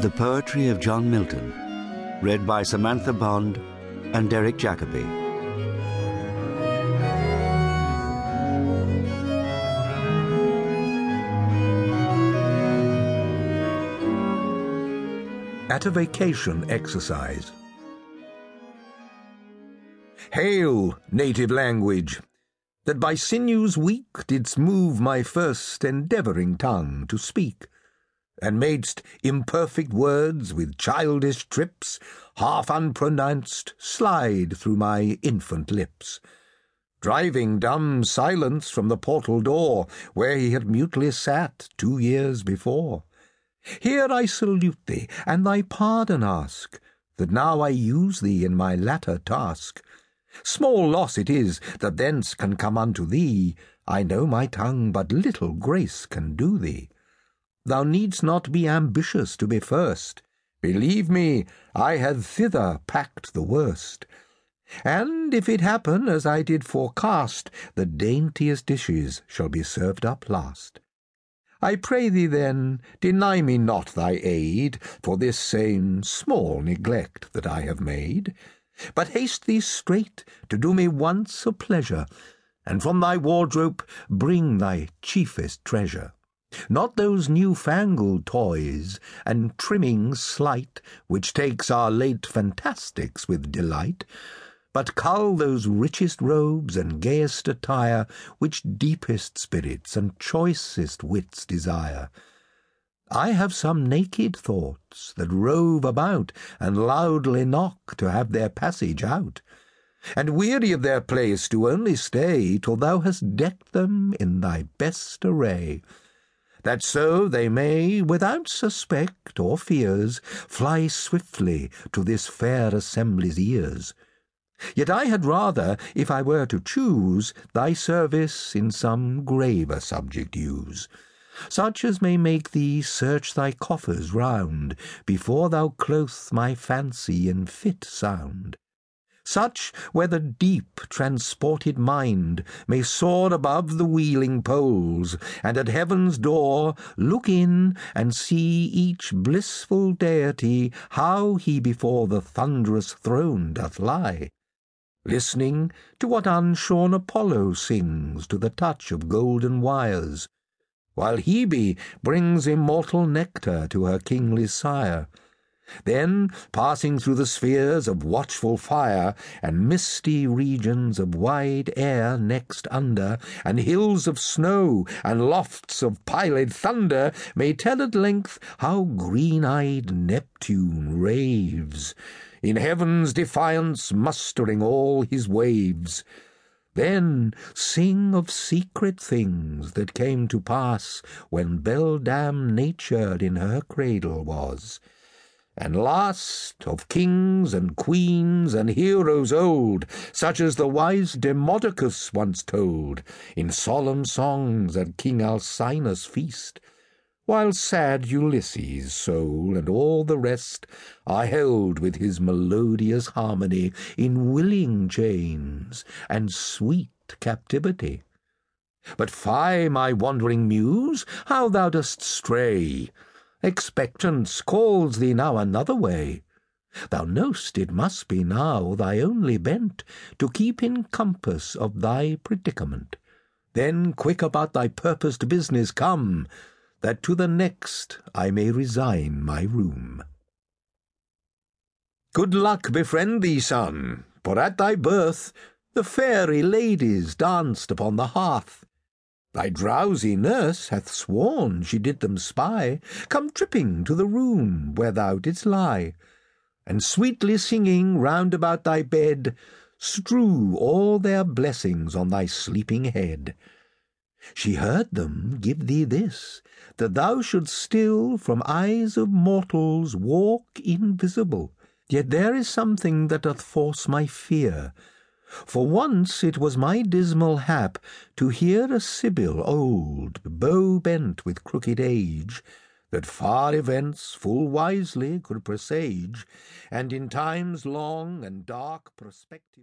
The Poetry of John Milton, read by Samantha Bond and Derek Jacobi. At a vacation exercise. Hail, native language, that by sinews weak didst move my first endeavouring tongue to speak and madest imperfect words with childish trips, half unpronounced, slide through my infant lips, driving dumb silence from the portal door where he had mutely sat two years before. Here I salute thee, and thy pardon ask, that now I use thee in my latter task. Small loss it is that thence can come unto thee. I know my tongue but little grace can do thee. Thou needst not be ambitious to be first. Believe me, I have thither packed the worst. And if it happen as I did forecast, the daintiest dishes shall be served up last. I pray thee then, deny me not thy aid for this same small neglect that I have made, but haste thee straight to do me once a pleasure, and from thy wardrobe bring thy chiefest treasure. Not those new-fangled toys and trimmings slight which takes our late fantastics with delight, but cull those richest robes and gayest attire which deepest spirits and choicest wits desire. I have some naked thoughts that rove about and loudly knock to have their passage out, and weary of their place do only stay till thou hast decked them in thy best array that so they may, without suspect or fears, fly swiftly to this fair assembly's ears. Yet I had rather, if I were to choose, thy service in some graver subject use, such as may make thee search thy coffers round, before thou clothe my fancy in fit sound such where the deep transported mind may soar above the wheeling poles, and at heaven's door look in and see each blissful deity how he before the thunderous throne doth lie, listening to what unshorn Apollo sings to the touch of golden wires, while Hebe brings immortal nectar to her kingly sire then, passing through the spheres of watchful fire, and misty regions of wide air next under, and hills of snow, and lofts of piled thunder, may tell at length how green-eyed Neptune raves, in heaven's defiance mustering all his waves. Then sing of secret things that came to pass when beldam Nature in her cradle was and last of kings and queens and heroes old, such as the wise Demodocus once told in solemn songs at King Alcinous' feast, while sad Ulysses' soul and all the rest are held with his melodious harmony in willing chains and sweet captivity. But fie, my wandering muse, how thou dost stray! Expectance calls thee now another way. Thou know'st it must be now thy only bent to keep in compass of thy predicament. Then quick about thy purposed business come, that to the next I may resign my room. Good luck befriend thee, son, for at thy birth the fairy ladies danced upon the hearth. Thy drowsy nurse hath sworn she did them spy, come tripping to the room where thou didst lie, and sweetly singing round about thy bed, strew all their blessings on thy sleeping head. She heard them give thee this, that thou shouldst still from eyes of mortals walk invisible. Yet there is something that doth force my fear, for once it was my dismal hap to hear a sibyl old, bow bent with crooked age, that far events full wisely could presage, and in times long and dark prospective.